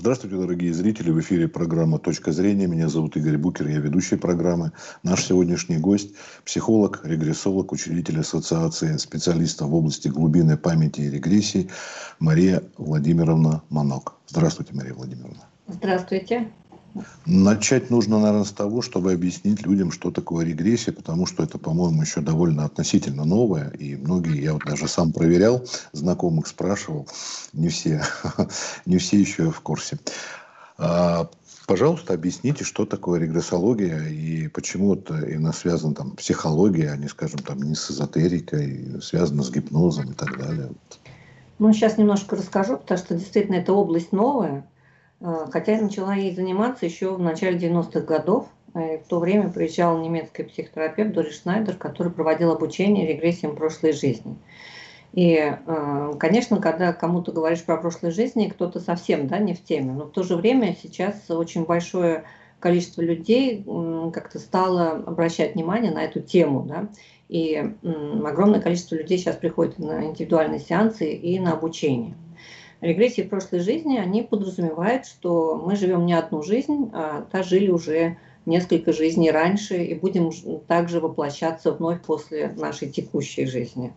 Здравствуйте, дорогие зрители. В эфире программа «Точка зрения». Меня зовут Игорь Букер, я ведущий программы. Наш сегодняшний гость – психолог, регрессолог, учредитель ассоциации специалистов в области глубинной памяти и регрессии Мария Владимировна Манок. Здравствуйте, Мария Владимировна. Здравствуйте. Начать нужно, наверное, с того, чтобы объяснить людям, что такое регрессия, потому что это, по-моему, еще довольно относительно новое, и многие, я вот даже сам проверял, знакомых спрашивал, не все, не все еще в курсе. А, пожалуйста, объясните, что такое регрессология и почему это именно связано там психология, а не, скажем, там не с эзотерикой, связано с гипнозом и так далее. Ну, сейчас немножко расскажу, потому что действительно это область новая. А, хотя я начала ей заниматься еще в начале 90-х годов. Э, в то время приезжал немецкий психотерапевт Дорис Шнайдер, который проводил обучение регрессиям прошлой жизни. И, э, конечно, когда кому-то говоришь про прошлой жизни, кто-то совсем да, не в теме. Но в то же время сейчас очень большое количество людей как-то стало обращать внимание на эту тему. Да? И огромное количество людей сейчас приходит на индивидуальные сеансы и на обучение. Регрессии в прошлой жизни, они подразумевают, что мы живем не одну жизнь, а та жили уже несколько жизней раньше и будем также воплощаться вновь после нашей текущей жизни.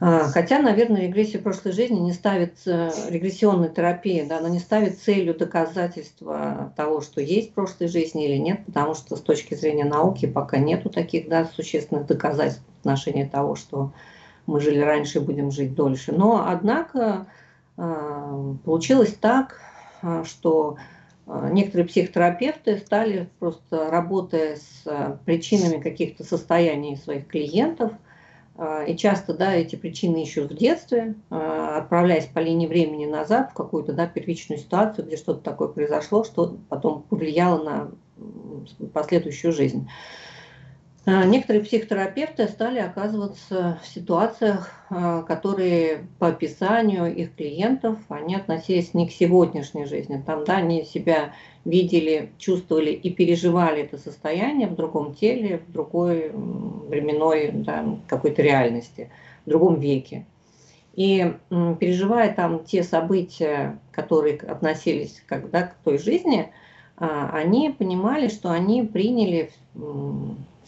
А, хотя, наверное, регрессия прошлой жизни не ставит, э, регрессионной терапии, да, она не ставит целью доказательства того, что есть в прошлой жизни или нет, потому что с точки зрения науки пока нету таких да, существенных доказательств в отношении того, что мы жили раньше и будем жить дольше. Но, однако, получилось так, а, что а, некоторые психотерапевты стали просто работая с причинами каких-то состояний своих клиентов, и часто да, эти причины ищут в детстве, отправляясь по линии времени назад в какую-то да, первичную ситуацию, где что-то такое произошло, что потом повлияло на последующую жизнь. А, некоторые психотерапевты стали оказываться в ситуациях, а, которые по описанию их клиентов, они относились не к сегодняшней жизни. Там, да, они себя видели, чувствовали и переживали это состояние в другом теле, в другой временной да, какой-то реальности, в другом веке. И переживая там те события, которые относились когда к той жизни, а, они понимали, что они приняли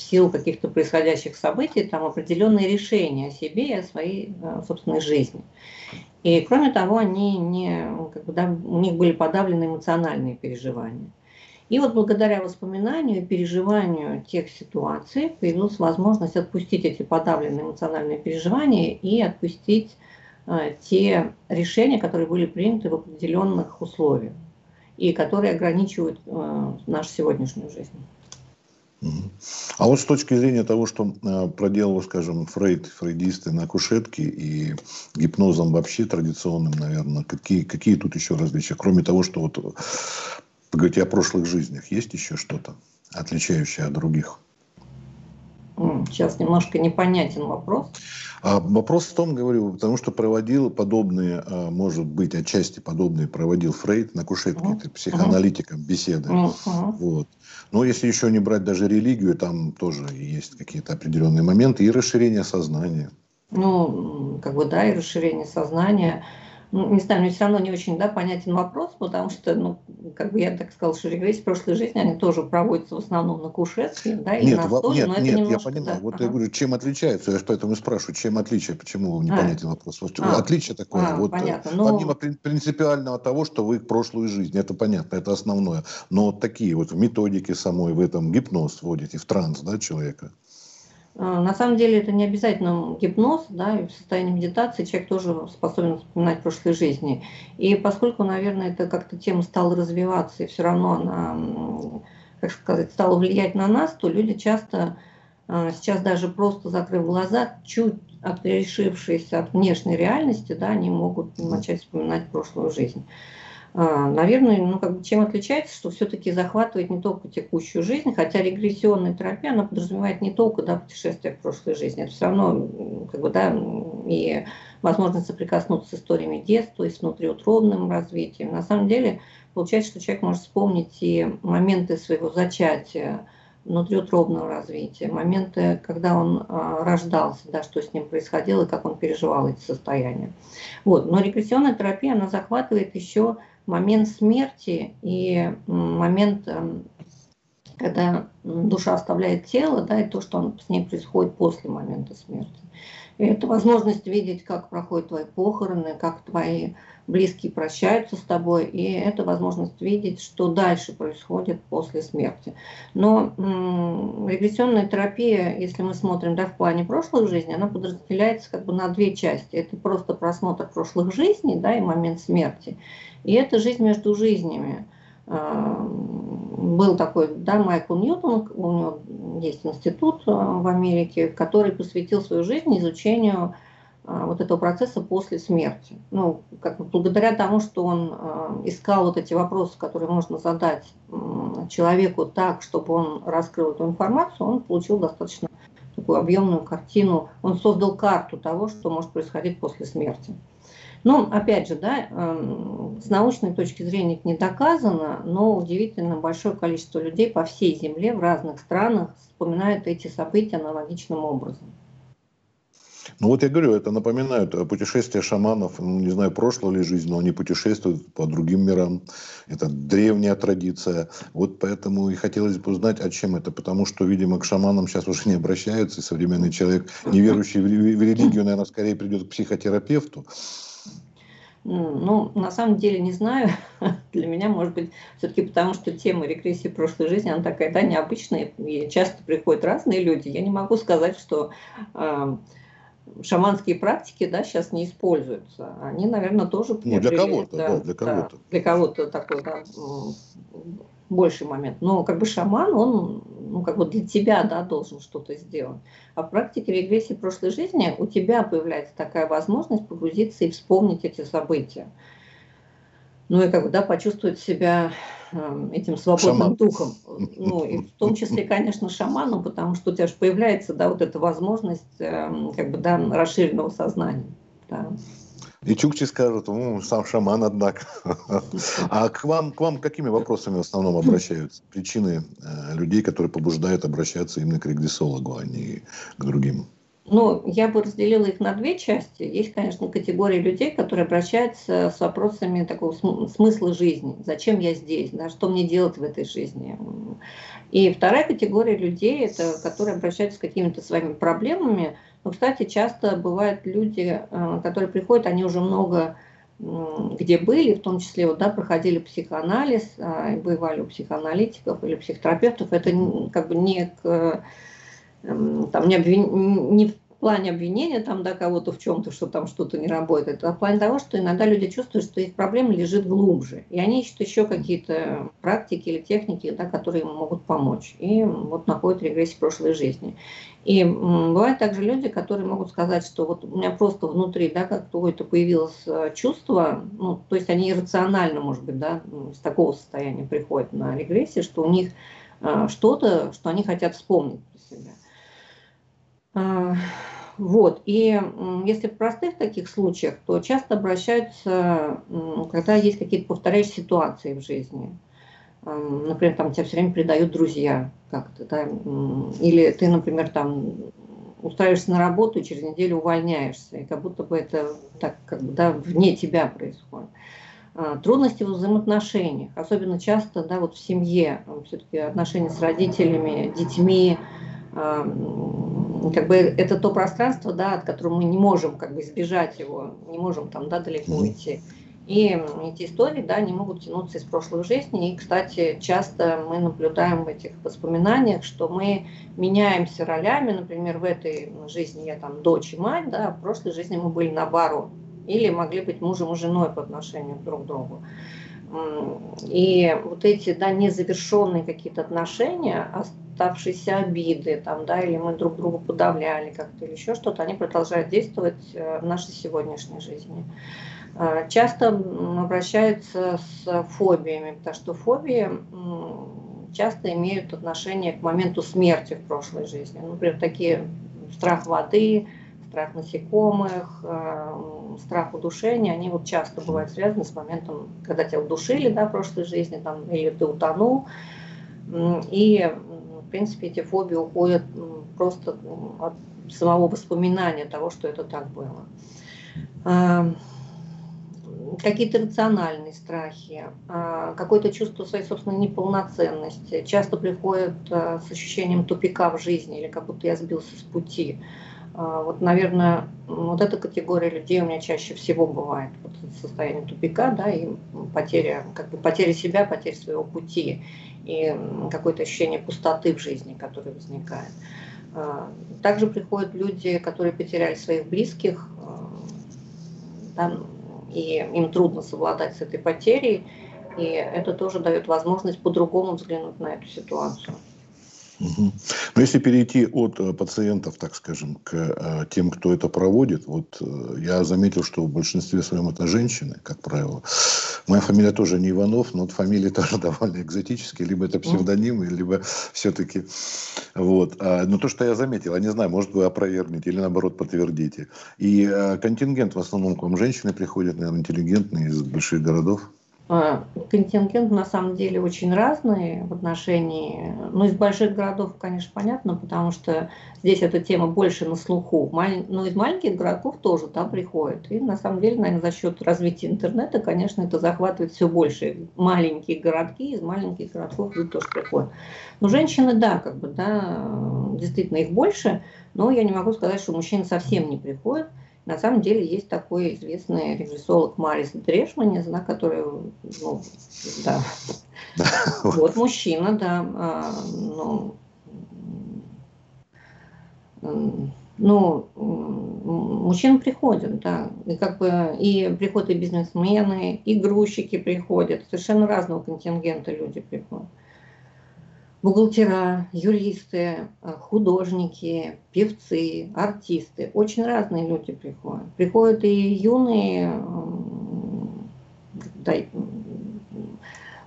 в силу каких-то происходящих событий там определенные решения о себе и о своей э, собственной жизни. И кроме того, они не, как бы, да, у них были подавлены эмоциональные переживания. И вот благодаря воспоминанию и переживанию тех ситуаций появилась возможность отпустить эти подавленные эмоциональные переживания и отпустить э, те решения, которые были приняты в определенных условиях и которые ограничивают э, нашу сегодняшнюю жизнь. А вот с точки зрения того, что э, проделал, скажем, Фрейд, фрейдисты на кушетке и гипнозом вообще традиционным, наверное, какие, какие тут еще различия? Кроме того, что вот поговорите о прошлых жизнях, есть еще что-то отличающее от других? Сейчас немножко непонятен вопрос. А вопрос в том, говорю, потому что проводил подобные, а, может быть, отчасти подобные проводил Фрейд на кушетке, uh-huh. психоаналитиком беседы. Вот. Но если еще не брать даже религию, там тоже есть какие-то определенные моменты и расширение сознания. Ну, как бы да, и расширение сознания не знаю, мне все равно не очень да, понятен вопрос, потому что, ну, как бы я так сказала, что регрессии прошлой жизни, они тоже проводятся в основном на кушетке, да, или нет, на столе, нет, нет, немножко, я понимаю. Да, вот ага. я говорю, чем отличается, я поэтому и спрашиваю, чем отличие, почему непонятен а. вопрос. Вот, а. Отличие такое, а, вот, понятно. Но... помимо принципиального того, что вы прошлую жизнь, это понятно, это основное, но вот такие вот в методике самой, в этом гипноз вводите, в транс, да, человека. А, на самом деле это не обязательно гипноз, да, и в состоянии медитации человек тоже способен вспоминать прошлой жизни. И поскольку, наверное, это как-то тема стала развиваться, и все равно она, как сказать, стала влиять на нас, то люди часто а, сейчас даже просто закрыв глаза, чуть отрешившись от внешней реальности, да, они могут начать вспоминать прошлую жизнь. А, наверное, ну, как бы, чем отличается, что все-таки захватывает не только текущую жизнь, хотя регрессионная терапия, она подразумевает не только да, путешествие в прошлой жизни, это все равно как бы, да, и возможность соприкоснуться с историями детства, и с внутриутробным развитием. На самом деле, получается, что человек может вспомнить и моменты своего зачатия, внутриутробного развития, моменты, когда он а, рождался, да, что с ним происходило как он переживал эти состояния. Вот. Но регрессионная терапия, она захватывает еще момент смерти и момент, эм, когда душа оставляет тело, да, и то, что с ней происходит после момента смерти. И это возможность видеть, как проходят твои похороны, как твои близкие прощаются с тобой, и это возможность видеть, что дальше происходит после смерти. Но м- регрессионная терапия, если мы смотрим да, в плане прошлых жизней, она подразделяется как бы на две части. Это просто просмотр прошлых жизней да, и момент смерти. И это жизнь между жизнями. А, был такой, да, Майкл Ньютон, у него есть институт а, в Америке, который посвятил свою жизнь изучению а, вот этого процесса после смерти. Ну, как бы благодаря тому, что он искал вот эти вопросы, которые можно задать человеку так, чтобы он раскрыл эту информацию, он получил достаточно такую объемную картину. Он создал карту того, что может происходить после смерти. Но, ну, опять же, да, эм, с научной точки зрения это не доказано, но удивительно большое количество людей по всей Земле в разных странах вспоминают эти события аналогичным образом. Ну вот я говорю, это напоминает путешествия шаманов, ну, не знаю, прошлой ли жизни, но они путешествуют по другим мирам. Это древняя традиция. Вот поэтому и хотелось бы узнать, о чем это. Потому что, видимо, к шаманам сейчас уже не обращаются, и современный человек, не верующий в религию, наверное, скорее придет к психотерапевту. Ну, на самом деле не знаю. Для меня, может быть, все-таки потому, что тема регрессии прошлой жизни, она такая, да, необычная, и часто приходят разные люди. Я не могу сказать, что э, шаманские практики, да, сейчас не используются. Они, наверное, тоже... Ну, для кого-то, да, да, для кого-то. Да, для кого-то такой, да, больший момент. Но как бы шаман, он ну, как бы для тебя да, должен что-то сделать. А в практике регрессии прошлой жизни у тебя появляется такая возможность погрузиться и вспомнить эти события. Ну и как бы, да, почувствовать себя э, этим свободным Шаман. духом. Ну и в том числе, конечно, шаманом, потому что у тебя же появляется, да, вот эта возможность, э, как бы, да, расширенного сознания. Да. И чукчи скажут, ну, сам шаман, однако. А к вам, к вам какими вопросами в основном обращаются? Причины э, людей, которые побуждают обращаться именно к регрессологу, а не к другим? Ну, я бы разделила их на две части. Есть, конечно, категория людей, которые обращаются с вопросами такого смысла жизни. Зачем я здесь? Да, что мне делать в этой жизни? И вторая категория людей, это которые обращаются с какими-то своими проблемами, но, кстати, часто бывают люди, э, которые приходят, они уже много где были, в том числе вот, да, проходили психоанализ, а, бывали у психоаналитиков или психотерапевтов, это как бы не, к, эм, там, не, обвин... не плане обвинения там, да, кого-то в чем-то, что там что-то не работает, а в плане того, что иногда люди чувствуют, что их проблема лежит глубже. И они ищут еще какие-то практики или техники, да, которые им могут помочь. И вот находят регрессию прошлой жизни. И бывают также люди, которые могут сказать, что вот у меня просто внутри, да, какое-то появилось э, чувство, ну, то есть они иррационально, может быть, да, с такого состояния приходят на регрессию, что у них э, что-то, что они хотят вспомнить вот. И если в простых таких случаях, то часто обращаются, когда есть какие-то повторяющие ситуации в жизни. Например, там тебя все время предают друзья как-то, да, или ты, например, там устраиваешься на работу и через неделю увольняешься, и как будто бы это так, как бы, да, вне тебя происходит. А, трудности в взаимоотношениях, особенно часто, да, вот в семье, все-таки отношения с родителями, детьми, как бы это то пространство, да, от которого мы не можем как бы избежать его, не можем там, да, далеко уйти. И эти истории, да, не могут тянуться из прошлых жизней. И, кстати, часто мы наблюдаем в этих воспоминаниях, что мы меняемся ролями. Например, в этой жизни я там дочь и мать, да, а в прошлой жизни мы были наоборот. Или могли быть мужем и женой по отношению друг к другу. И вот эти, да, незавершенные какие-то отношения, оставшиеся обиды, там, да, или мы друг друга подавляли как-то, или еще что-то, они продолжают действовать э, в нашей сегодняшней жизни. А, часто обращаются с фобиями, потому что фобии часто имеют отношение к моменту смерти в прошлой жизни. Например, такие страх воды, страх насекомых, э, страх удушения, они вот часто бывают связаны с моментом, когда тебя удушили да, в прошлой жизни, там, или ты утонул. И, в принципе, эти фобии уходят просто от самого воспоминания того, что это так было. А, какие-то рациональные страхи, а, какое-то чувство своей собственной неполноценности. Часто приходят а, с ощущением тупика в жизни или как будто я сбился с пути. А, вот, наверное, вот эта категория людей у меня чаще всего бывает. Вот состояние тупика, да, и потеря, как бы потеря себя, потеря своего пути и какое-то ощущение пустоты в жизни, которое возникает. Также приходят люди, которые потеряли своих близких, да, и им трудно совладать с этой потерей, и это тоже дает возможность по-другому взглянуть на эту ситуацию. Угу. Но если перейти от э, пациентов, так скажем, к э, тем, кто это проводит, вот э, я заметил, что в большинстве своем это женщины, как правило. Моя фамилия тоже не Иванов, но вот фамилии тоже довольно экзотические, либо это псевдонимы, либо все-таки вот. А, но то, что я заметил, я не знаю, может вы опровергнете или наоборот подтвердите. И контингент в основном к вам женщины приходят, наверное, интеллигентные из больших городов. А, контингент на самом деле очень разный в отношении, ну, из больших городов, конечно, понятно, потому что здесь эта тема больше на слуху, но из маленьких городков тоже там приходят. И на самом деле, наверное, за счет развития интернета, конечно, это захватывает все больше. Маленькие городки, из маленьких городков люди тоже приходят. Но женщины, да, как бы, да, действительно их больше, но я не могу сказать, что мужчины совсем не приходят. На самом деле есть такой известный регрессолог Марис Дрешманец, да, который, ну, да, вот. Мужчина, да, а, ну, ну, мужчины приходят, да, и как бы и приходят и бизнесмены, и грузчики приходят, совершенно разного контингента люди приходят бухгалтера, юристы, э, художники, певцы, артисты. Очень разные люди приходят. Приходят и юные,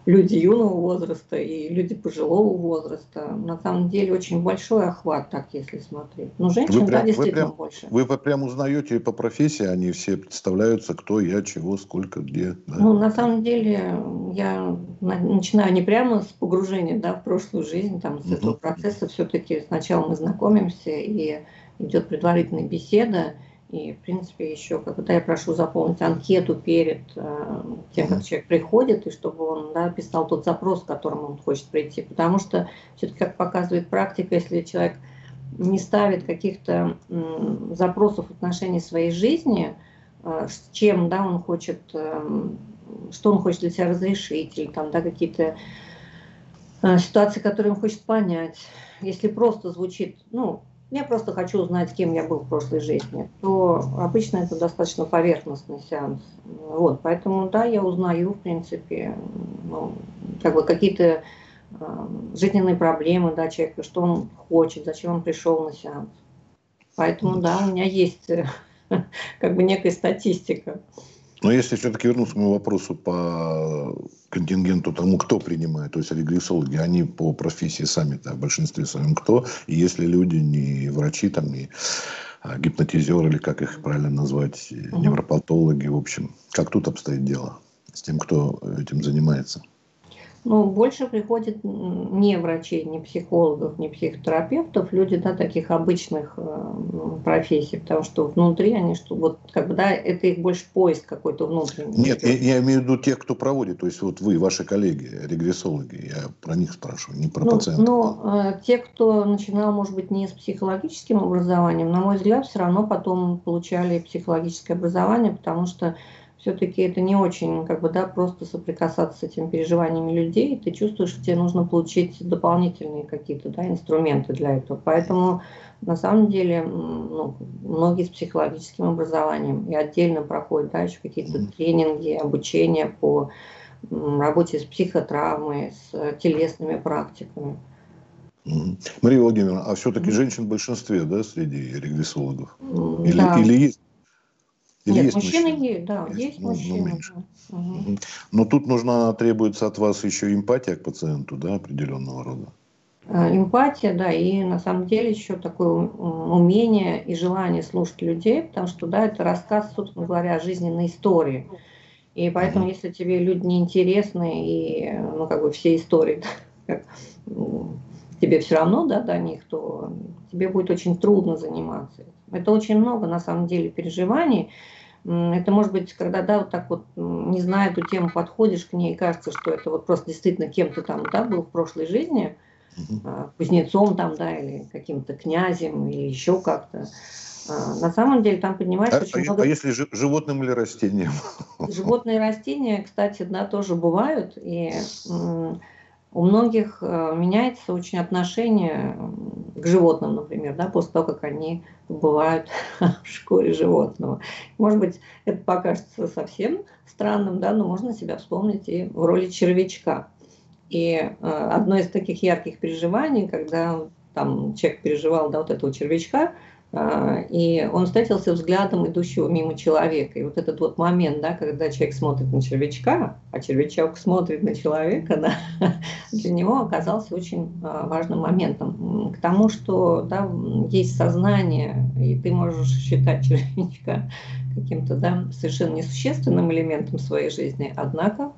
люди юного возраста и люди пожилого возраста. На самом деле очень большой охват, так если смотреть. Но женщин, вы прям, да, действительно вы прям, больше. Вы прям узнаете по профессии, они все представляются, кто я, чего, сколько, где. Да? Ну, на самом деле, я начинаю не прямо с погружения да, в прошлую жизнь, там, с угу. этого процесса все-таки сначала мы знакомимся, и идет предварительная беседа, и, в принципе, еще, когда я прошу заполнить анкету перед э, тем, как человек приходит, и чтобы он да, писал тот запрос, к которому он хочет прийти. Потому что, все-таки, как показывает практика, если человек не ставит каких-то э, запросов в отношении своей жизни, э, с чем да, он хочет, э, что он хочет для себя разрешить, или там, да, какие-то э, ситуации, которые он хочет понять. Если просто звучит, ну, я просто хочу узнать, кем я был в прошлой жизни, то обычно это достаточно поверхностный сеанс. Вот, поэтому, да, я узнаю, в принципе, ну, как бы какие-то э, жизненные проблемы, да, человека, что он хочет, зачем он пришел на сеанс. Поэтому, да, у меня есть как бы некая статистика. Но если все-таки вернуться к моему вопросу по контингенту тому, кто принимает, то есть регрессологи, они по профессии сами-то в большинстве своем кто, и если люди не врачи, там, не а, гипнотизеры, или как их правильно назвать, угу. невропатологи, в общем, как тут обстоит дело с тем, кто этим занимается? Ну, больше приходит не врачей, не психологов, не психотерапевтов, люди, да, таких обычных э, профессий, потому что внутри они, что вот, когда это их больше поиск какой-то внутренний. Нет, я, я имею в виду тех, кто проводит, то есть вот вы, ваши коллеги, регрессологи, я про них спрашиваю, не про ну, пациентов. Но э, те, кто начинал, может быть, не с психологическим образованием, на мой взгляд, все равно потом получали психологическое образование, потому что все-таки это не очень, как бы, да, просто соприкасаться с этими переживаниями людей, ты чувствуешь, что тебе нужно получить дополнительные какие-то, да, инструменты для этого. Поэтому, на самом деле, ну, многие с психологическим образованием и отдельно проходят, да, еще какие-то тренинги, обучение по работе с психотравмой, с телесными практиками. Мария Владимировна, а все-таки женщин в большинстве, да, среди регрессологов? Или, да. или есть или Нет, есть мужчины, мужчины есть, да, есть, есть ну, ну мужчины. Ну, угу. Но тут нужна, требуется от вас еще эмпатия к пациенту, да, определенного рода. А, эмпатия, да, и на самом деле еще такое умение и желание слушать людей, потому что, да, это рассказ, собственно говоря, о жизненной истории. И поэтому, если тебе люди неинтересны, и, ну, как бы все истории, тебе все равно, да, до них, то тебе будет очень трудно заниматься. Это очень много, на самом деле, переживаний. Это может быть, когда, да, вот так вот, не зная эту тему, подходишь к ней и кажется, что это вот просто действительно кем-то там, да, был в прошлой жизни, угу. кузнецом там, да, или каким-то князем, или еще как-то. А, на самом деле там поднимается а, очень а, много... А если животным или растением? Животные и растения, кстати, да, тоже бывают. И у многих э, меняется очень отношение к животным, например, да, после того, как они бывают в шкуре животного. Может быть, это покажется совсем странным, да, но можно себя вспомнить и в роли червячка. И э, одно из таких ярких переживаний, когда там человек переживал да, вот этого червячка, и он встретился взглядом идущего мимо человека. И вот этот вот момент, да, когда человек смотрит на червячка, а червячок смотрит на человека, да, для него оказался очень а, важным моментом. К тому, что да, есть сознание, и ты можешь считать червячка каким-то да, совершенно несущественным элементом своей жизни, однако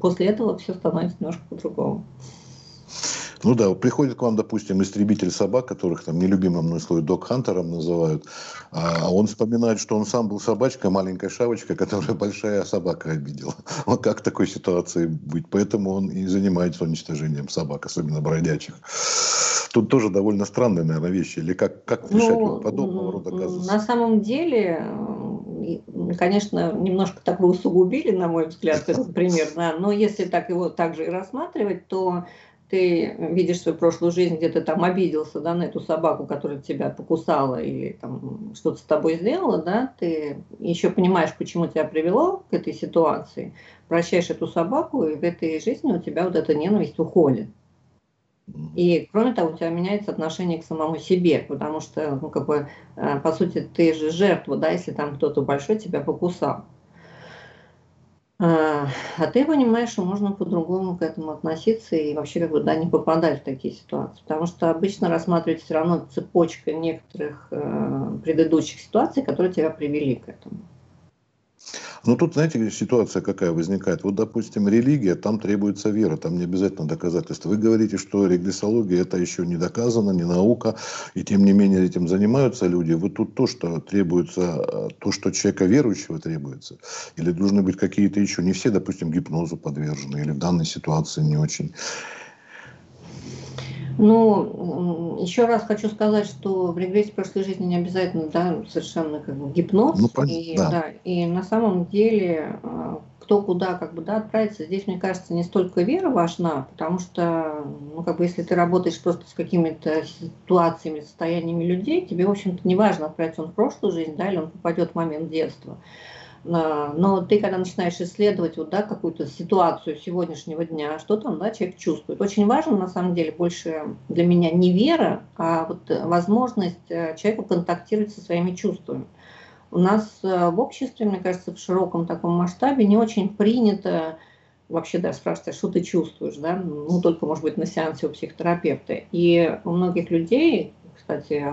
после этого все становится немножко по-другому. Ну да, приходит к вам, допустим, истребитель собак, которых там нелюбимым мной слово док-хантером называют, а он вспоминает, что он сам был собачкой, маленькая шавочка, которая большая собака обидела. Вот как в такой ситуации быть? Поэтому он и занимается уничтожением собак, особенно бродячих. Тут тоже довольно странные, наверное, вещи. Или как, как решать ну, подобного рода казусы? На самом деле, конечно, немножко так вы усугубили, на мой взгляд, этот пример. Да, но если так его также и рассматривать, то ты видишь свою прошлую жизнь, где ты там обиделся, да, на эту собаку, которая тебя покусала или там что-то с тобой сделала, да, ты еще понимаешь, почему тебя привело к этой ситуации, прощаешь эту собаку, и в этой жизни у тебя вот эта ненависть уходит. И кроме того, у тебя меняется отношение к самому себе, потому что, ну, как бы, э, по сути, ты же жертва, да, если там кто-то большой тебя покусал. А, а ты понимаешь, что можно по-другому к этому относиться и вообще как бы да, не попадать в такие ситуации. Потому что обычно рассматривать все равно цепочка некоторых э, предыдущих ситуаций, которые тебя привели к этому. Но ну, тут, знаете, ситуация какая возникает. Вот, допустим, религия, там требуется вера, там не обязательно доказательства. Вы говорите, что регрессология это еще не доказано, не наука, и тем не менее этим занимаются люди. Вот тут то, что требуется, э, то, что человека верующего требуется, или должны быть какие-то еще, не все, допустим, гипнозу подвержены, или в данной ситуации не очень. Ну, еще раз хочу сказать, что в регрессии прошлой жизни не обязательно, да, совершенно как бы гипноз. Ну, и, да. Да, и на самом деле, а, кто куда как бы, да, отправиться, здесь, мне кажется, не столько вера важна, потому что, ну, как бы, если ты работаешь просто с какими-то ситуациями, состояниями людей, тебе, в общем-то, не важно, отправиться он в прошлую жизнь, да, или он попадет в момент детства. А, но ты, когда начинаешь исследовать вот, да, какую-то ситуацию сегодняшнего дня, что там да, человек чувствует. Очень важно, на самом деле, больше для меня не вера, а вот возможность э, человеку контактировать со своими чувствами. У нас э, в обществе, мне кажется, в широком таком масштабе не очень принято вообще да, спрашивать, а что ты чувствуешь, да, ну, только, может быть, на сеансе у психотерапевта. И у многих людей, кстати,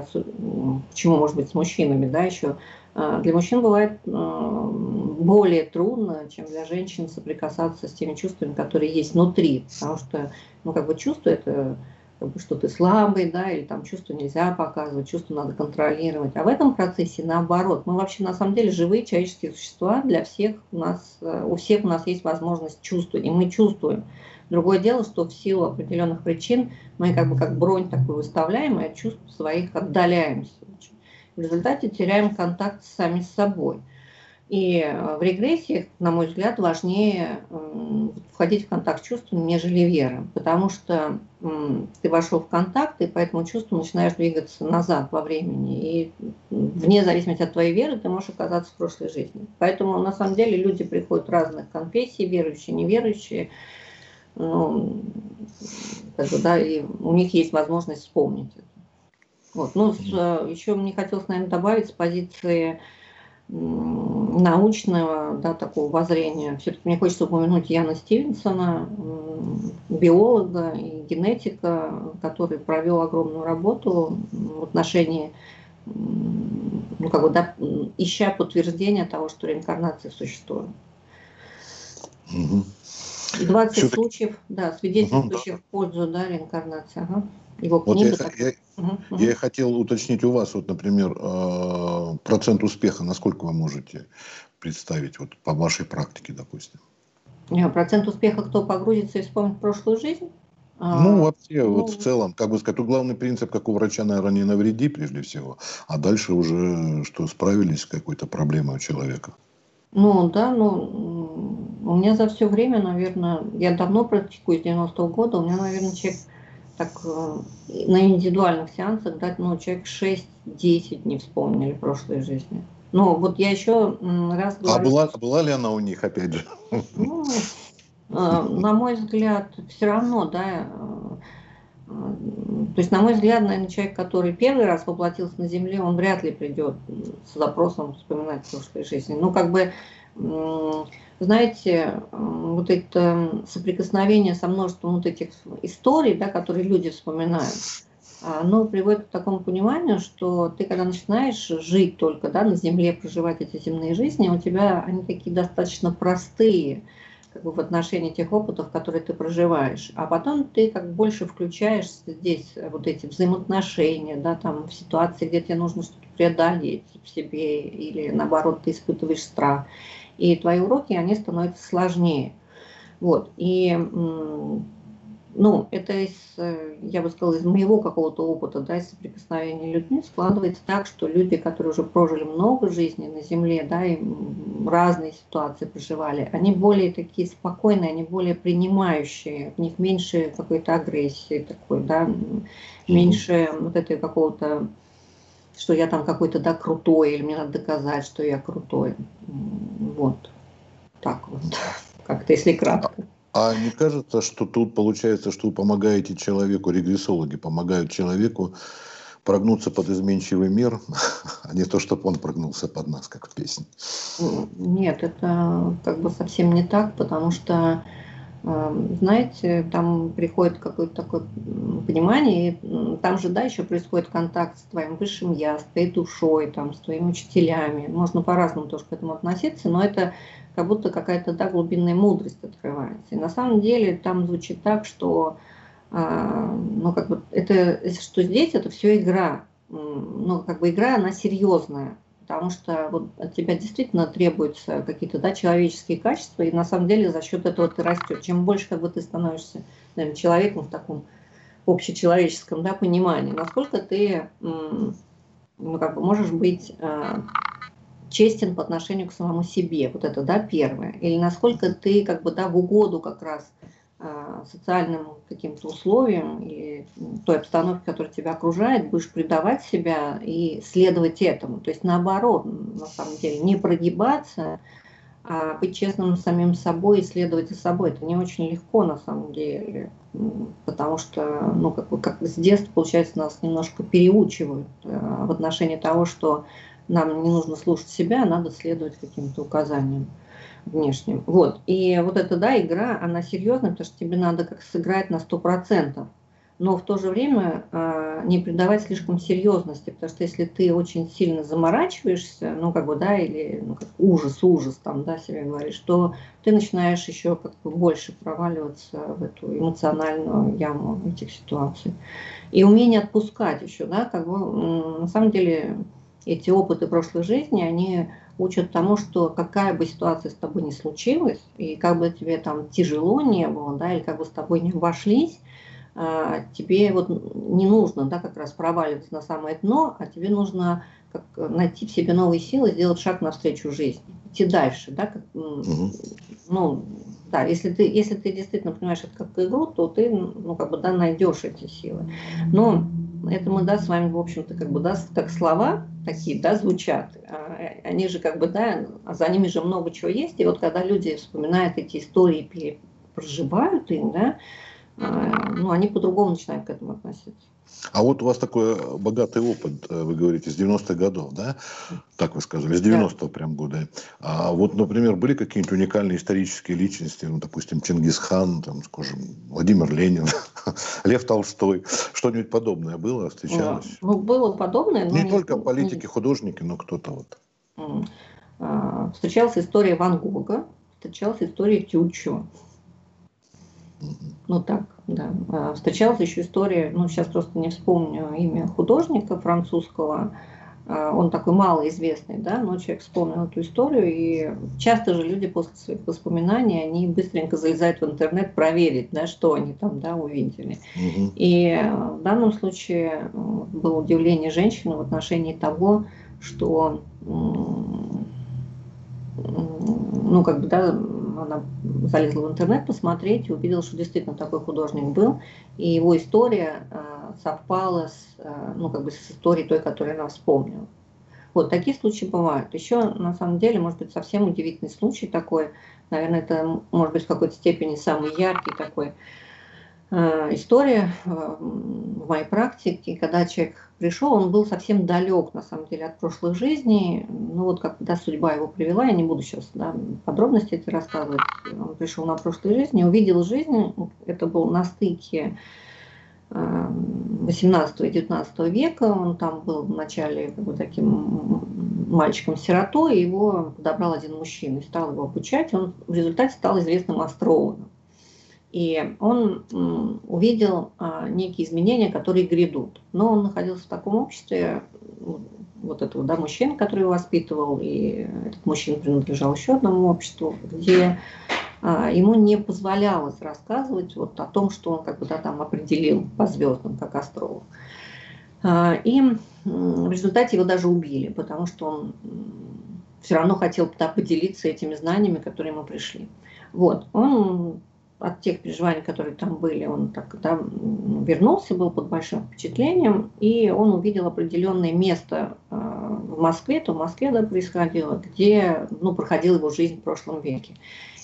почему, может быть, с мужчинами, да, еще для мужчин бывает а, более трудно, чем для женщин соприкасаться с теми чувствами, которые есть внутри, потому что, ну, как бы чувство это как бы, что ты слабый, да, или там чувство нельзя показывать, чувство надо контролировать. А в этом процессе наоборот. Мы вообще на самом деле живые человеческие существа, для всех у нас, э, у всех у нас есть возможность чувствовать, и мы чувствуем. Другое дело, что в силу определенных причин мы как бы как бронь такую выставляем, и от чувств своих отдаляемся. В результате теряем контакт сами с собой. И э, в регрессиях, на мой взгляд, важнее входить в контакт с чувством, нежели вера. Потому что ты вошел в контакт, и по этому чувству начинаешь двигаться назад во времени. И вне зависимости от твоей веры ты можешь оказаться в прошлой жизни. Поэтому на самом деле люди приходят разных конфессий, верующие, неверующие. Ну, как бы, да, и у них есть возможность вспомнить это. Вот. Ну, с, э, еще мне хотелось, наверное, добавить с позиции научного, да, такого воззрения. Все-таки мне хочется упомянуть Яна Стивенсона, биолога и генетика, который провел огромную работу в отношении, ну, как бы, да, ища подтверждения того, что реинкарнация существует. Угу. 20 случаев, да, свидетельствующих угу, да. в пользу да, реинкарнации. Ага. Его книга... Вот я, я, угу, я хотел уточнить у вас, вот, например, э, процент успеха, насколько вы можете представить вот по вашей практике, допустим? Процент успеха, кто погрузится и вспомнит прошлую жизнь? А, ну, вообще, ну, вот в целом, как бы сказать, тут главный принцип, как у врача, наверное, не навреди прежде всего, а дальше уже, что справились с какой-то проблемой у человека. Ну, да, ну, у меня за все время, наверное, я давно практикую, с 90-го года, у меня, наверное, человек так э, на индивидуальных сеансах, да, ну, человек 6-10 не вспомнили прошлой жизни. Ну, вот я еще раз говорю... А была, была ли она у них, опять же? Ну, Э, на мой взгляд, все равно, да, э, то есть, на мой взгляд, наверное, человек, который первый раз воплотился на Земле, он вряд ли придет с запросом вспоминать прошлой жизни. Ну, как бы, знаете, вот это соприкосновение со множеством вот этих историй, да, которые люди вспоминают, оно приводит к такому пониманию, что ты, когда начинаешь жить только да, на Земле, проживать эти земные жизни, у тебя они такие достаточно простые, как бы в отношении тех опытов, которые ты проживаешь. А потом ты как больше включаешь здесь вот эти взаимоотношения, да, там в ситуации, где тебе нужно что-то преодолеть в себе, или наоборот, ты испытываешь страх. И твои уроки, они становятся сложнее. Вот. И ну, это из, я бы сказала, из моего какого-то опыта, да, из соприкосновения людьми складывается так, что люди, которые уже прожили много жизней на Земле, да, и разные ситуации проживали, они более такие спокойные, они более принимающие, в них меньше какой-то агрессии такой, да, меньше вот этой какого-то что я там какой-то, да, крутой, или мне надо доказать, что я крутой. Вот. Так вот. Как-то, если кратко. А не кажется, что тут получается, что вы помогаете человеку, регрессологи помогают человеку прогнуться под изменчивый мир, а не то, чтобы он прогнулся под нас, как в песне? Нет, это как бы совсем не так, потому что, знаете, там приходит какое-то такое понимание, и там же, да, еще происходит контакт с твоим высшим я, с твоей душой, там, с твоими учителями. Можно по-разному тоже к этому относиться, но это как будто какая-то да, глубинная мудрость открывается. И на самом деле там звучит так, что а, ну, как бы это, что здесь это все игра. Ну, как бы игра, она серьезная, потому что вот от тебя действительно требуются какие-то да, человеческие качества, и на самом деле за счет этого ты растешь. Чем больше как бы ты становишься наверное, человеком в таком общечеловеческом да, понимании, насколько ты ну, как бы можешь быть а, честен по отношению к самому себе. Вот это, да, первое. Или насколько ты как бы, да, в угоду как раз социальным каким-то условиям и той обстановке, которая тебя окружает, будешь предавать себя и следовать этому. То есть наоборот, на самом деле, не прогибаться, а быть честным самим собой и следовать за собой. Это не очень легко на самом деле, потому что, ну, как бы, как с детства, получается, нас немножко переучивают э, в отношении того, что нам не нужно слушать себя, надо следовать каким-то указаниям внешним. Вот. И вот эта, да, игра, она серьезная, потому что тебе надо как сыграть на 100%. Но в то же время э, не придавать слишком серьезности, потому что если ты очень сильно заморачиваешься, ну как бы, да, или ну, как ужас, ужас там, да, себе говоришь, то ты начинаешь еще как бы больше проваливаться в эту эмоциональную яму этих ситуаций. И умение отпускать еще, да, как бы, на самом деле, эти опыты прошлой жизни, они учат тому, что какая бы ситуация с тобой ни случилась, и как бы тебе там тяжело не было, да, или как бы с тобой не обошлись, а, тебе вот не нужно, да, как раз проваливаться на самое дно, а тебе нужно как, найти в себе новые силы, сделать шаг навстречу жизни, идти дальше, да, как, угу. ну, да, если ты, если ты действительно понимаешь это как игру, то ты, ну, как бы, да, найдешь эти силы. Но это мы, да, с вами, в общем-то, как бы, да, как слова такие, да, звучат. А, они же, как бы, да, а за ними же много чего есть. И вот когда люди вспоминают эти истории, проживают их, да, а, ну, они по-другому начинают к этому относиться. А вот у вас такой э, богатый опыт, э, вы говорите, с 90-х годов, да? Так вы сказали, с 90-го да. прям года. А вот, например, были какие-нибудь уникальные исторические личности, ну, допустим, Чингисхан, там, скажем, Владимир Ленин, Лев Толстой, что-нибудь подобное было, встречалось? Ну, было подобное. Но не, не только политики, художники, но кто-то вот. А, встречалась история Ван Гога, встречалась история Тютчева. Ну так, да. А, встречалась еще история, ну сейчас просто не вспомню имя художника французского, а, он такой малоизвестный, да, но человек вспомнил эту историю, и часто же люди после своих воспоминаний, они быстренько залезают в интернет проверить, да, что они там, да, увидели. Угу. И в данном случае было удивление женщины в отношении того, что, ну, как бы, да, она залезла в интернет посмотреть и увидела, что действительно такой художник был, и его история а, совпала с, а, ну, как бы с историей той, которую она вспомнила. Вот такие случаи бывают. Еще, на самом деле, может быть, совсем удивительный случай такой, наверное, это, может быть, в какой-то степени самый яркий такой, Э, история э, в моей практике, когда человек пришел, он был совсем далек, на самом деле, от прошлой жизни. Ну вот как да, судьба его привела, я не буду сейчас да, подробности эти рассказывать. Он пришел на прошлой жизни, увидел жизнь, это был на стыке 18 э, и 19 века, он там был вначале как бы, таким мальчиком-сиротой, его подобрал один мужчина и стал его обучать, он в результате стал известным астрологом. И он увидел а, некие изменения, которые грядут. Но он находился в таком обществе, вот этого да, мужчины, который его воспитывал, и этот мужчина принадлежал еще одному обществу, где а, ему не позволялось рассказывать вот о том, что он как бы да, там определил по звездам, как астролог. А, и в результате его даже убили, потому что он все равно хотел да, поделиться этими знаниями, которые ему пришли. Вот, он от тех переживаний, которые там были, он так да, вернулся, был под большим впечатлением, и он увидел определенное место э, в Москве, то в Москве да, происходило, где ну, проходила его жизнь в прошлом веке.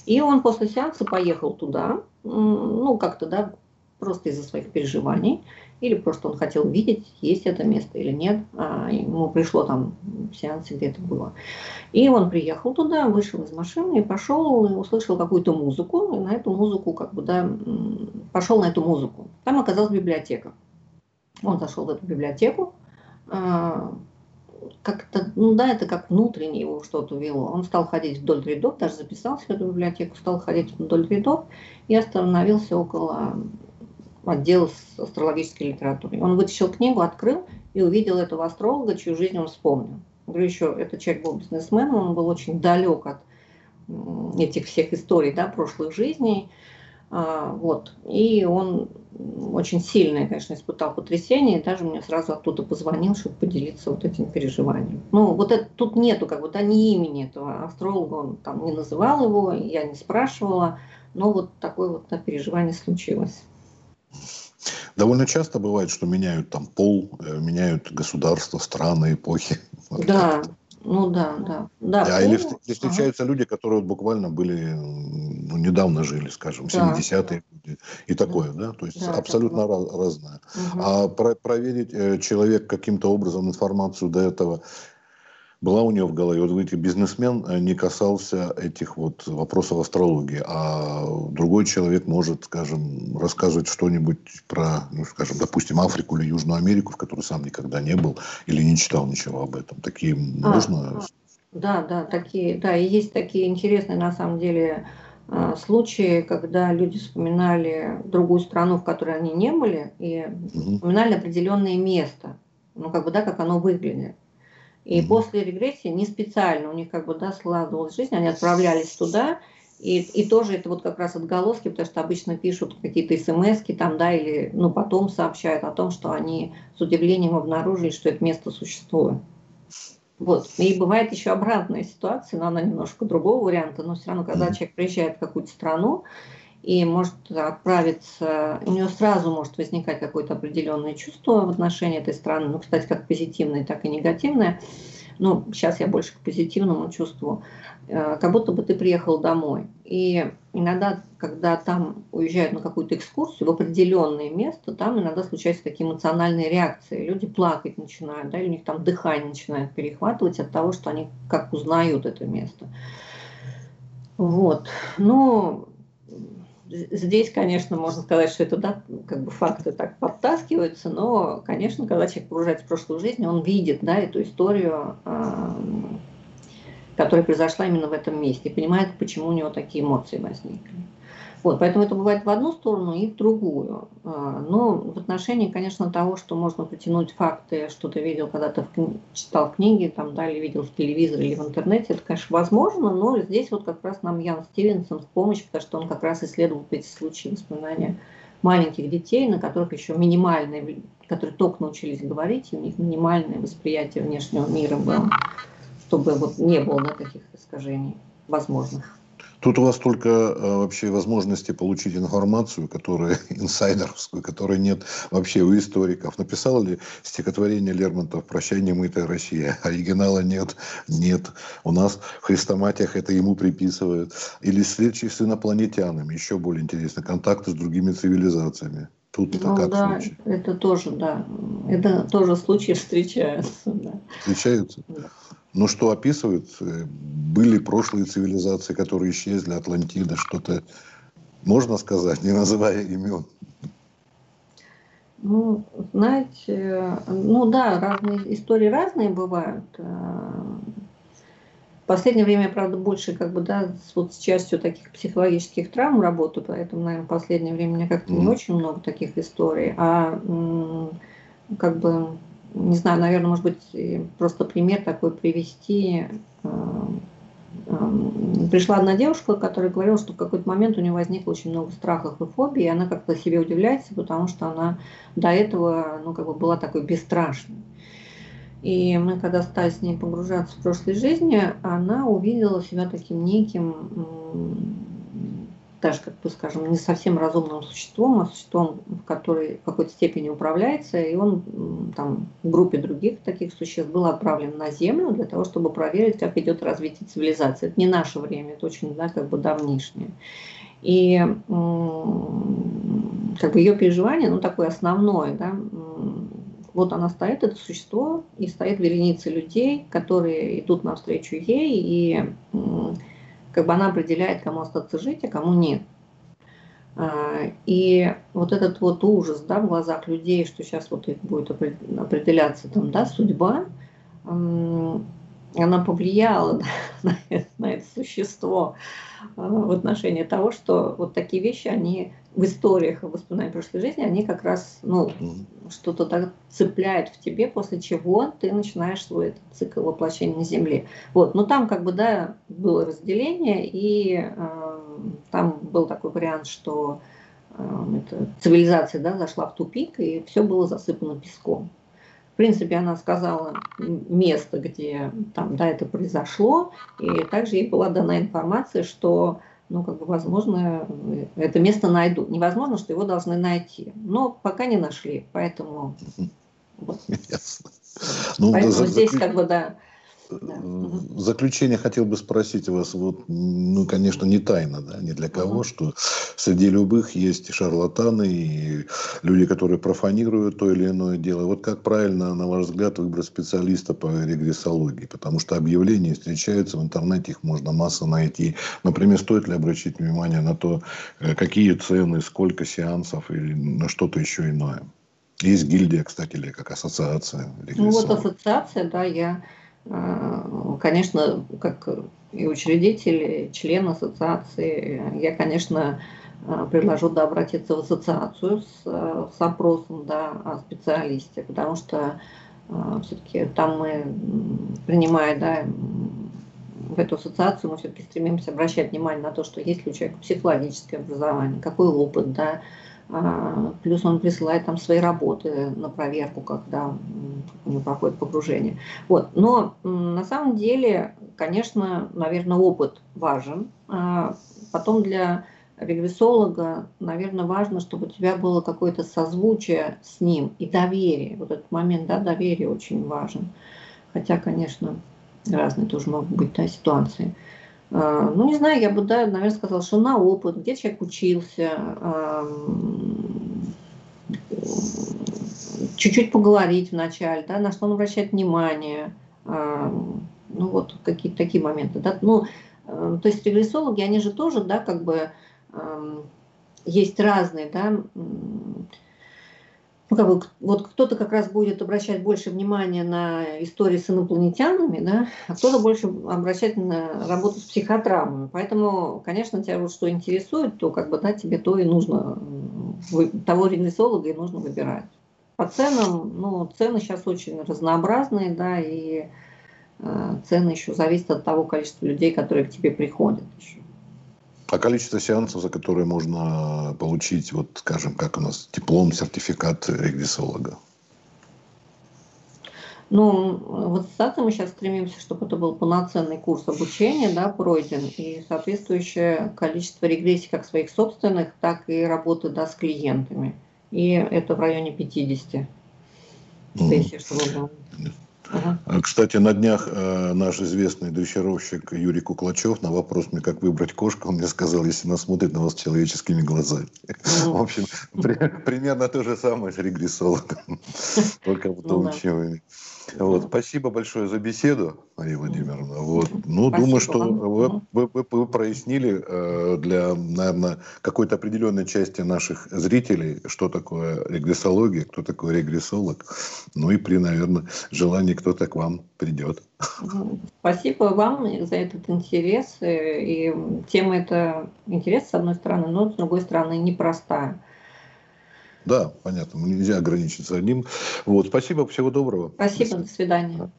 И он после сеанса поехал туда, ну, как-то, да, просто из-за своих переживаний, или просто он хотел видеть, есть это место или нет. А ему пришло там в сеансе, где это было. И он приехал туда, вышел из машины и пошел, и услышал какую-то музыку, и на эту музыку, как бы, да, пошел на эту музыку. Там оказалась библиотека. Он зашел в эту библиотеку, а, как-то, ну да, это как внутренне его что-то вело. Он стал ходить вдоль рядов, даже записался в эту библиотеку, стал ходить вдоль рядов и остановился около отдела с астрологической литературой. Он вытащил книгу, открыл и увидел этого астролога, чью жизнь он вспомнил. Говорю еще, этот человек был бизнесменом, он был очень далек от этих всех историй, да, прошлых жизней. А, вот. И он очень сильное, конечно, испытал потрясение, и даже мне сразу оттуда позвонил, чтобы поделиться вот этим переживанием. Ну, вот это, тут нету как бы, да, ни имени этого астролога, он там не называл его, я не спрашивала, но вот такое вот да, переживание случилось. Довольно часто бывает, что меняют там пол, э, меняют государства, страны, эпохи. Да, ну да, да. да а или, или встречаются ага. люди, которые буквально были, ну, недавно жили, скажем, да. 70-е годы и такое, да, то есть да, абсолютно раз, разное. Угу. А про проверить э, человек каким-то образом информацию до этого была у него в голове. Вот говорите, бизнесмен э, не касался этих вот вопросов астрологии, а другой человек может, скажем, рассказывать что-нибудь про, ну, скажем, допустим, Африку или Южную Америку, в которой сам никогда не был или не читал ничего об этом. Такие а, можно... Да, да, такие, да, и есть такие интересные на самом деле а, случаи, когда люди вспоминали другую страну, в которой они не были, и угу. вспоминали определенное место, ну, как бы, да, как оно выглядит. И после регрессии не специально у них как бы да, складывалась жизнь, они отправлялись туда, и, и тоже это вот как раз отголоски, потому что обычно пишут какие-то смс там, да, или ну, потом сообщают о том, что они с удивлением обнаружили, что это место существует. Вот. И бывает еще обратная ситуация, но она немножко другого варианта, но все равно, когда человек приезжает в какую-то страну, и может отправиться, у него сразу может возникать какое-то определенное чувство в отношении этой страны, ну, кстати, как позитивное, так и негативное. Ну, сейчас я больше к позитивному чувству, э, как будто бы ты приехал домой. И иногда, когда там уезжают на какую-то экскурсию в определенное место, там иногда случаются такие эмоциональные реакции. Люди плакать начинают, да, или у них там дыхание начинает перехватывать от того, что они как узнают это место. Вот. Но здесь, конечно, можно сказать, что это да, как бы факты так подтаскиваются, но, конечно, когда человек погружается в прошлую жизнь, он видит да, эту историю, которая произошла именно в этом месте, и понимает, почему у него такие эмоции возникли. Вот, поэтому это бывает в одну сторону и в другую. А, но в отношении, конечно, того, что можно притянуть факты, что ты видел, когда ты читал книги, там, да, или видел в телевизоре или в интернете, это, конечно, возможно, но здесь вот как раз нам Ян Стивенсон в помощь, потому что он как раз исследовал эти случаи воспоминания маленьких детей, на которых еще минимальное, которые только научились говорить, и у них минимальное восприятие внешнего мира было, чтобы вот не было да, таких искажений возможных. Тут у вас только э, вообще возможности получить информацию, которая инсайдерскую, которой нет вообще у историков. Написал ли стихотворение Лермонтов «Прощай, немытая Россия»? Оригинала нет, нет. У нас в хрестоматиях это ему приписывают. Или встречи с инопланетянами, еще более интересно, контакты с другими цивилизациями. Тут ну, как да, случай? это тоже, да. Это тоже случаи встречаются. Да. Встречаются? Да. Ну, что описывают? Э, были прошлые цивилизации, которые исчезли, Атлантида, что-то можно сказать, не называя имен? Ну, знаете, ну да, разные истории разные бывают. Э, в последнее время, правда, больше как бы, да, вот с частью таких психологических травм работаю, поэтому, наверное, в последнее время у меня как-то mm. не очень много таких историй, а как бы не знаю, наверное, может быть, просто пример такой привести. Э, эм, пришла одна девушка, которая говорила, что в какой-то момент у нее возникло очень много страхов и фобий, и она как-то себе удивляется, потому что она до этого, ну, как бы была такой бесстрашной. И мы, когда стали с ней погружаться в прошлой жизни, она увидела себя таким неким даже, как бы скажем, не совсем разумным существом, а существом, который в какой-то степени управляется, и он там в группе других таких существ был отправлен на Землю для того, чтобы проверить, как идет развитие цивилизации. Это не наше время, это очень, да, как бы давнишнее. И как бы ее переживание, ну, такое основное, да, вот она стоит, это существо, и стоит вереница людей, которые идут навстречу ей, и как бы она определяет, кому остаться жить, а кому нет. А, и вот этот вот ужас да, в глазах людей, что сейчас вот их будет определяться там, да, судьба, она повлияла на, это, на это существо а, в отношении того, что вот такие вещи, они в историях воспоминаний прошлой жизни, они как раз, ну, что-то так цепляет в тебе, после чего ты начинаешь свой этот цикл воплощения на Земле. Вот, но там как бы, да, было разделение, и э, там был такой вариант, что э, это, цивилизация, да, зашла в тупик, и все было засыпано песком. В принципе, она сказала место, где там, да, это произошло, и также ей была дана информация, что ну, как бы, возможно, это место найдут. Невозможно, что его должны найти. Но пока не нашли, поэтому... Вот. Ясно. Ну, поэтому здесь, как бы, да, в заключение хотел бы спросить вас, вот, ну, конечно, не тайна, да, ни для кого, uh-huh. что среди любых есть шарлатаны и люди, которые профанируют то или иное дело. Вот как правильно, на ваш взгляд, выбрать специалиста по регрессологии? Потому что объявления встречаются в интернете, их можно масса найти. Например, стоит ли обращать внимание на то, э, какие цены, сколько сеансов или на что-то еще иное? Есть гильдия, кстати, или как ассоциация? Ну вот ассоциация, да, я конечно, как и учредитель, и член ассоциации, я, конечно, а, предложу да, обратиться в ассоциацию с, с опросом да, о специалисте, потому что э, все-таки там мы, принимая да, в эту ассоциацию, мы все-таки стремимся обращать внимание на то, что есть ли у человека психологическое образование, какой опыт, да, плюс он присылает там свои работы на проверку, когда у него проходит погружение. Вот. Но на самом деле, конечно, наверное, опыт важен. А потом для регрессолога, наверное, важно, чтобы у тебя было какое-то созвучие с ним и доверие. Вот этот момент, да, доверие очень важен. Хотя, конечно, разные тоже могут быть да, ситуации. А, ну, не знаю, я бы, да, наверное, сказала, что на опыт, где человек учился, чуть-чуть поговорить вначале, да, на что он обращает внимание, ну, вот какие-то такие моменты, да, ну, то есть регрессологи, они же тоже, да, как бы есть разные, да, ну, как бы, вот кто-то как раз будет обращать больше внимания на истории с инопланетянами, да, а кто-то больше обращать на работу с психотравмами. Поэтому, конечно, тебя вот что интересует, то как бы, да, тебе то и нужно, того регрессолога и нужно выбирать. По ценам, ну, цены сейчас очень разнообразные, да, и э, цены еще зависят от того количества людей, которые к тебе приходят еще. А количество сеансов, за которые можно получить, вот, скажем, как у нас, диплом, сертификат регрессолога? Ну, в ассоциации мы сейчас стремимся, чтобы это был полноценный курс обучения, да, пройден, и соответствующее количество регрессий как своих собственных, так и работы, да, с клиентами. И это в районе 50 сессий, чтобы Ага. Кстати, на днях э, наш известный дрессировщик Юрий Куклачев на вопрос мне, как выбрать кошку, он мне сказал, если она смотрит на вас человеческими глазами. В общем, примерно то же самое с регрессологом, только в доучивании. Вот, спасибо большое за беседу, Мария Владимировна. Вот, ну, спасибо думаю, что вы, вы, вы, вы прояснили э, для, наверное, какой-то определенной части наших зрителей, что такое регрессология, кто такой регрессолог. Ну и при, наверное, желании кто-то к вам придет. Спасибо вам за этот интерес. Э, и тема эта интерес, с одной стороны, но с другой стороны, непростая. Да, понятно. Нельзя ограничиться одним. Вот, спасибо, всего доброго. Спасибо, до свидания.